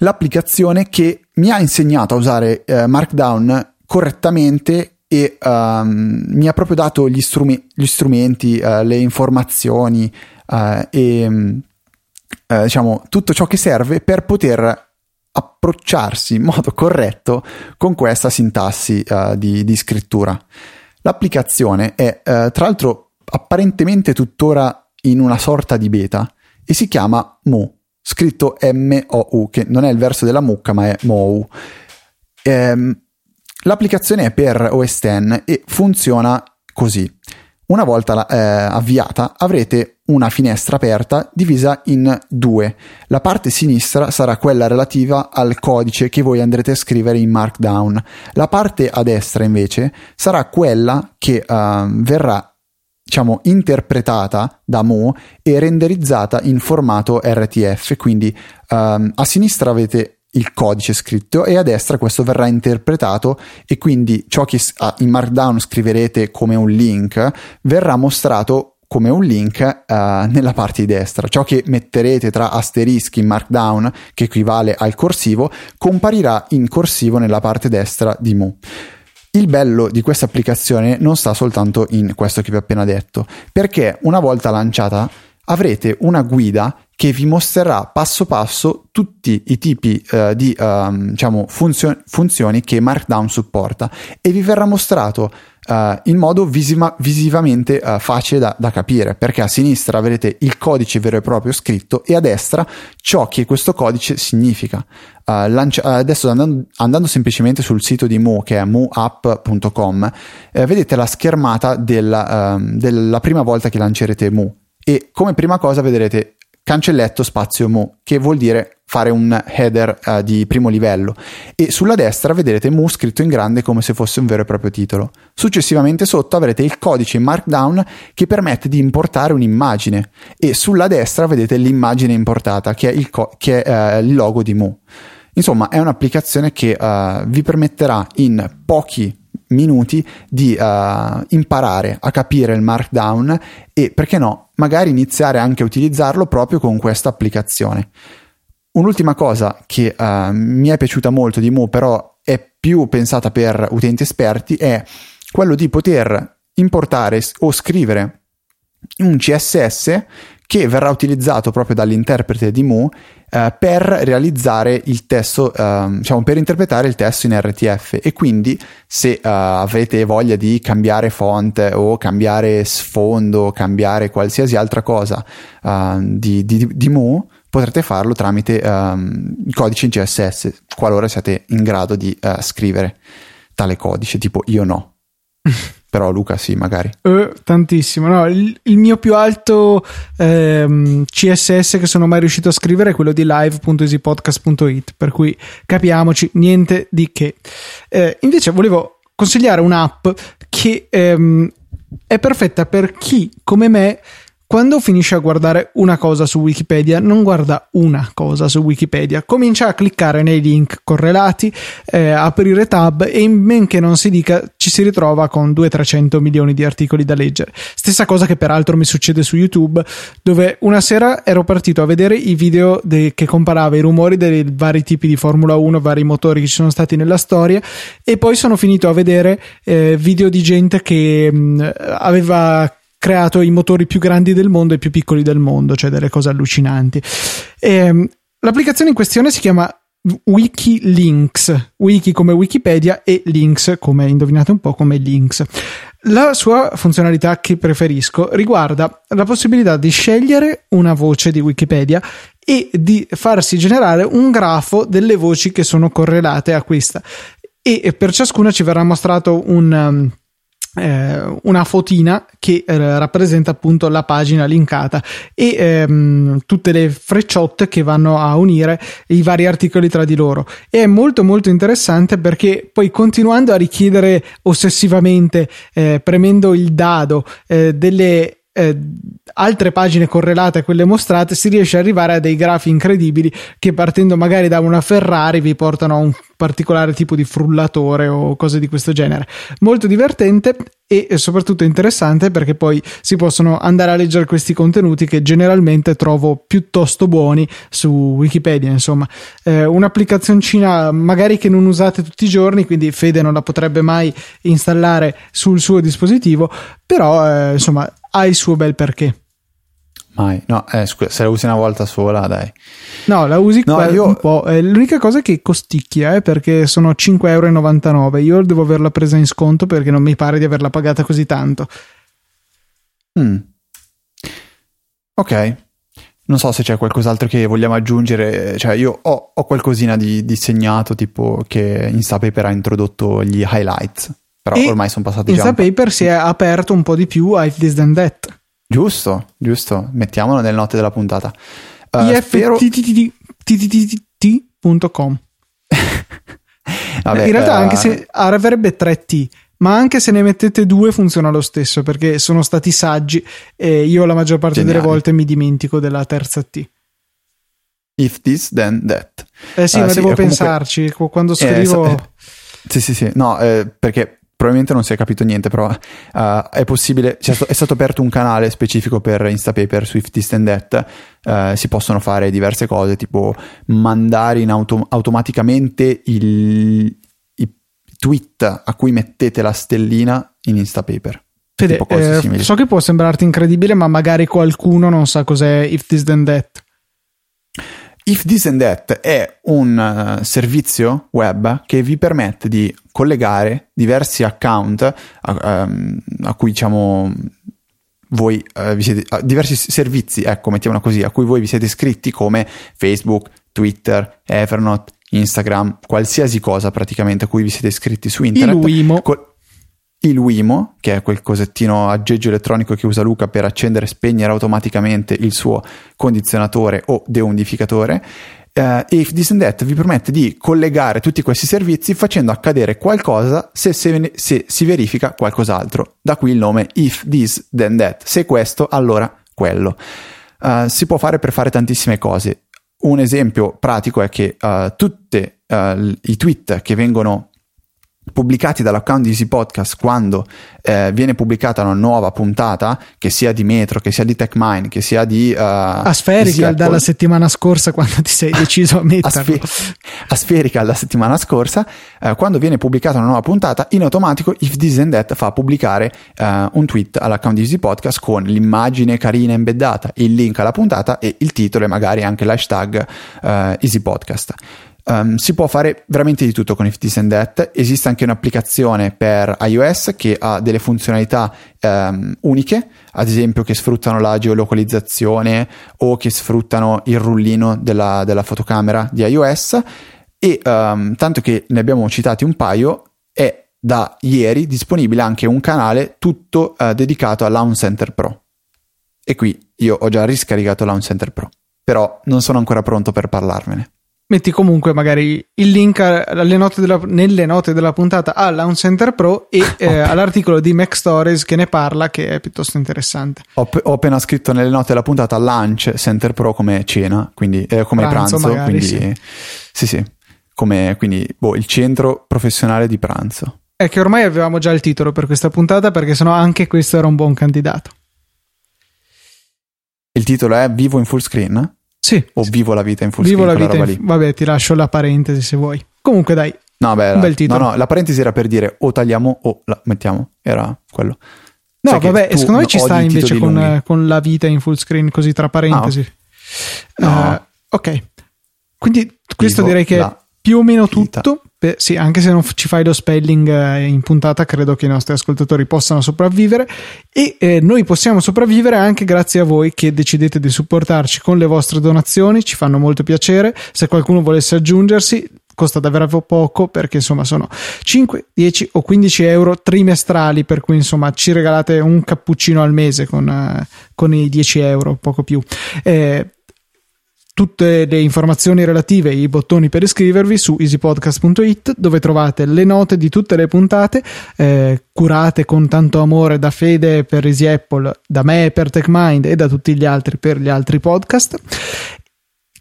l'applicazione che mi ha insegnato a usare eh, Markdown correttamente e um, mi ha proprio dato gli, strumi- gli strumenti, uh, le informazioni uh, e uh, diciamo tutto ciò che serve per poter approcciarsi in modo corretto con questa sintassi di, di, scrittura. L'applicazione è tra l'altro apparentemente tuttora in una sorta di beta e si chiama Mo scritto M-O-U, che non è il verso della mucca, ma è MOU. Ehm, l'applicazione è per OS X e funziona così. Una volta eh, avviata avrete una finestra aperta divisa in due. La parte sinistra sarà quella relativa al codice che voi andrete a scrivere in Markdown. La parte a destra invece sarà quella che uh, verrà diciamo, interpretata da Mo e renderizzata in formato RTF, quindi um, a sinistra avete il codice scritto e a destra questo verrà interpretato e quindi ciò che in Markdown scriverete come un link verrà mostrato come un link uh, nella parte di destra. Ciò che metterete tra asterischi in Markdown, che equivale al corsivo, comparirà in corsivo nella parte destra di Mo. Il bello di questa applicazione non sta soltanto in questo che vi ho appena detto, perché una volta lanciata avrete una guida che vi mostrerà passo passo tutti i tipi uh, di uh, diciamo, funzio- funzioni che Markdown supporta e vi verrà mostrato uh, in modo visima- visivamente uh, facile da, da, capire, perché a sinistra avrete il codice vero e proprio scritto e a destra ciò che questo codice significa. Uh, lancia- adesso andando, andando, semplicemente sul sito di Mu, che è muapp.com, eh, vedete la schermata della, ehm, della prima volta che lancerete Mu e come prima cosa vedrete cancelletto spazio mu, che vuol dire fare un header uh, di primo livello e sulla destra vedrete mu scritto in grande come se fosse un vero e proprio titolo. Successivamente sotto avrete il codice markdown che permette di importare un'immagine e sulla destra vedete l'immagine importata che è il, co- che è, uh, il logo di mu. Insomma, è un'applicazione che uh, vi permetterà in pochi minuti di uh, imparare a capire il markdown e perché no, magari iniziare anche a utilizzarlo proprio con questa applicazione. Un'ultima cosa che uh, mi è piaciuta molto di Mu, però è più pensata per utenti esperti, è quello di poter importare o scrivere un CSS che verrà utilizzato proprio dall'interprete di Mu eh, per realizzare il testo, eh, diciamo per interpretare il testo in RTF e quindi se eh, avete voglia di cambiare font o cambiare sfondo, cambiare qualsiasi altra cosa eh, di, di, di, Mu, potrete farlo tramite um, in CSS qualora siate in grado di uh, scrivere tale codice, tipo io no. Però Luca sì, magari. Uh, tantissimo. No, il, il, mio più alto ehm, CSS che sono mai riuscito a scrivere è quello di live.easypodcast.it, per cui capiamoci, niente di che. Eh, invece volevo consigliare un'app che ehm, è perfetta per chi, come me, quando finisce a guardare una cosa su Wikipedia, non guarda una cosa su Wikipedia, comincia a cliccare nei link correlati, eh, aprire tab e in men che non si dica ci si ritrova con 200-300 milioni di articoli da leggere. Stessa cosa che peraltro mi succede su YouTube, dove una sera ero partito a vedere i video de- che comparava i rumori dei vari tipi di Formula 1, vari motori che ci sono stati nella storia e poi sono finito a vedere eh, video di gente che mh, mm, aveva creato i motori più grandi del mondo e più piccoli del mondo, cioè delle cose allucinanti. E, ehm, l'applicazione in questione si chiama Wikilinks, wiki come Wikipedia e links come indovinate un po' come links. La sua funzionalità che preferisco riguarda la possibilità di scegliere una voce di Wikipedia e di farsi generare un grafo delle voci che sono correlate a questa. E per ciascuna ci verrà mostrato un, um, una fotina che eh, rappresenta appunto la pagina linkata e ehm, tutte le frecciotte che vanno a unire i vari articoli tra di loro. E è molto molto interessante perché poi continuando a richiedere ossessivamente eh, premendo il dado eh, delle eh, altre pagine correlate a quelle mostrate si riesce ad arrivare a dei grafi incredibili che partendo magari da una Ferrari vi portano a un particolare tipo di frullatore o cose di questo genere. Molto divertente e soprattutto interessante perché poi si possono andare a leggere questi contenuti che generalmente trovo piuttosto buoni su Wikipedia. Insomma, eh, un'applicazioncina magari che non usate tutti i giorni, quindi Fede non la potrebbe mai installare sul suo dispositivo, però eh, insomma ha il suo bel perché. Mai, no, eh, scusa, se la usi una volta sola, dai. No, la usi no, io... un po'. Eh, l'unica cosa è che costicchia, eh, perché sono 5,99 euro. Io devo averla presa in sconto perché non mi pare di averla pagata così tanto. Mm. Ok. Non so se c'è qualcos'altro che vogliamo aggiungere. Cioè, io ho, ho qualcosina di, di, segnato, tipo che Instapaper ha introdotto gli highlights. Però e ormai sono passati già. Instapaper si è aperto un po' di più a If This Then That. Giusto, giusto. Mettiamolo nelle note della puntata. Uh, ifttt.com In realtà anche se avrebbe tre T, ma anche se ne mettete due funziona lo stesso perché sono stati saggi e io la maggior parte delle volte mi dimentico della terza T. If this, then that. Eh sì, uh, ma sì, devo pensarci comunque... quando scrivo. Eh, sì, sì, sì, no, eh, perché probabilmente non si è capito niente, però uh, è possibile, è stato aperto un canale specifico per Instapaper, Swiftist and That, uh, si possono fare diverse cose, tipo mandare auto- automaticamente il, i tweet a cui mettete la stellina in Instapaper. Fede, eh, so che può sembrarti incredibile, ma magari qualcuno non sa cos'è If This Then That. If This and That è un uh, servizio web che vi permette di collegare diversi account a, um, a cui diciamo voi uh, vi siete, uh, diversi servizi, ecco, mettiamola così, a cui voi vi siete iscritti come Facebook, Twitter, Evernote, Instagram, qualsiasi cosa praticamente a cui vi siete iscritti su internet. Il Wimo. Col- il Wimo, che è quel cosettino aggeggio elettronico che usa Luca per accendere e spegnere automaticamente il suo condizionatore o deumidificatore. Uh, If This and That vi permette di collegare tutti questi servizi facendo accadere qualcosa se, se, se si verifica qualcos'altro. Da qui il nome If This Then That. Se questo, allora quello. Uh, si può fare per fare tantissime cose. Un esempio pratico è che uh, tutti i tweet che vengono pubblicati dall'account di Easy Podcast quando eh, viene pubblicata una nuova puntata, che sia di Metro, che sia di TechMine, che sia di... Uh, Aspherical dalla settimana scorsa quando ti sei deciso a metterlo. Asfe- Aspherical la settimana scorsa, uh, quando viene pubblicata una nuova puntata, in automatico If This and That fa pubblicare uh, un tweet all'account di Easy Podcast con l'immagine carina embeddata, il link alla puntata e il titolo e magari anche l'hashtag Easy Podcast. Um, si può fare veramente di tutto con If This and That. Esiste anche un'applicazione per iOS che ha delle funzionalità um, uniche, ad esempio che sfruttano la geolocalizzazione o che sfruttano il rullino della, della fotocamera di iOS. E um, tanto che ne abbiamo citati un paio, è da ieri disponibile anche un canale tutto uh, dedicato a Launch Center Pro. E qui io ho già riscaricato Launch Center Pro, però non sono ancora pronto per parlarvene metti comunque magari il link note della, nelle note della puntata a Launch Center Pro e eh, all'articolo di Mac Stories che ne parla, che è piuttosto interessante. Ho, ho, appena scritto nelle note della puntata Launch Center Pro come cena, quindi eh, come pranzo, pranzo magari, quindi sì, sì, sì come quindi boh, il centro professionale di pranzo. È che ormai avevamo già il titolo per questa puntata, perché sennò anche questo era un buon candidato. Il titolo è Vivo in full screen? Sì. O vivo la vita in full vivo screen? Vivo la vita in... Vabbè, ti lascio la parentesi se vuoi. Comunque dai. No, beh, un bel titolo. No, no, la parentesi era per dire o tagliamo o la mettiamo. Era quello. No, Sai vabbè, secondo me ci sta invece con, con, la vita in full screen così tra parentesi. Ah, no. uh, ok. Quindi questo vivo direi che è più o meno tutto. Beh, sì, anche se non ci fai lo spelling eh, in puntata, credo che i nostri ascoltatori possano sopravvivere e eh, noi possiamo sopravvivere anche grazie a voi che decidete di supportarci con le vostre donazioni, ci fanno molto piacere. Se qualcuno volesse aggiungersi, costa davvero poco perché insomma sono 5, 10 o 15 euro trimestrali per cui insomma ci regalate un cappuccino al mese con, uh, con i 10 euro, poco più. Eh, tutte le informazioni relative ai bottoni per iscrivervi su easypodcast.it dove trovate le note di tutte le puntate eh, curate con tanto amore da Fede per Easy Apple, da me per TechMind e da tutti gli altri per gli altri podcast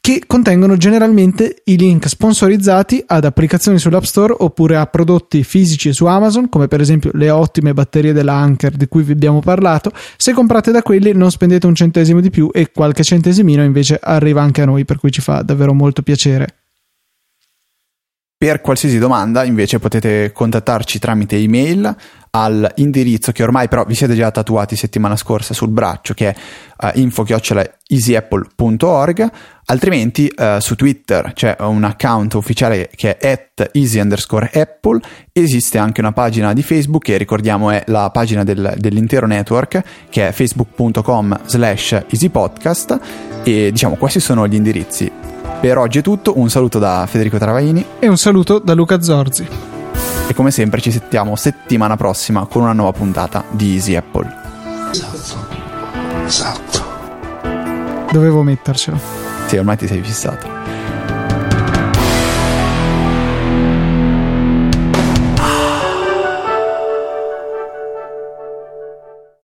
che contengono generalmente i link sponsorizzati ad applicazioni sull'App Store oppure a prodotti fisici su Amazon, come per esempio le ottime batterie della Anker di cui vi abbiamo parlato. Se comprate da quelli non spendete un centesimo di più e qualche centesimino invece arriva anche a noi, per cui ci fa davvero molto piacere. Per qualsiasi domanda invece potete contattarci tramite email all'indirizzo che ormai però vi siete già tatuati settimana scorsa sul braccio che è uh, info-easyapple.org altrimenti uh, su Twitter c'è un account ufficiale che è at easy underscore apple. Esiste anche una pagina di Facebook che ricordiamo è la pagina del, dell'intero network che è facebook.com slash easypodcast. E diciamo questi sono gli indirizzi per oggi è tutto, un saluto da Federico Travaini e un saluto da Luca Zorzi. E come sempre ci sentiamo settimana prossima con una nuova puntata di Easy Apple. Esatto. Esatto. Dovevo mettercelo. Sì, ormai ti sei fissato.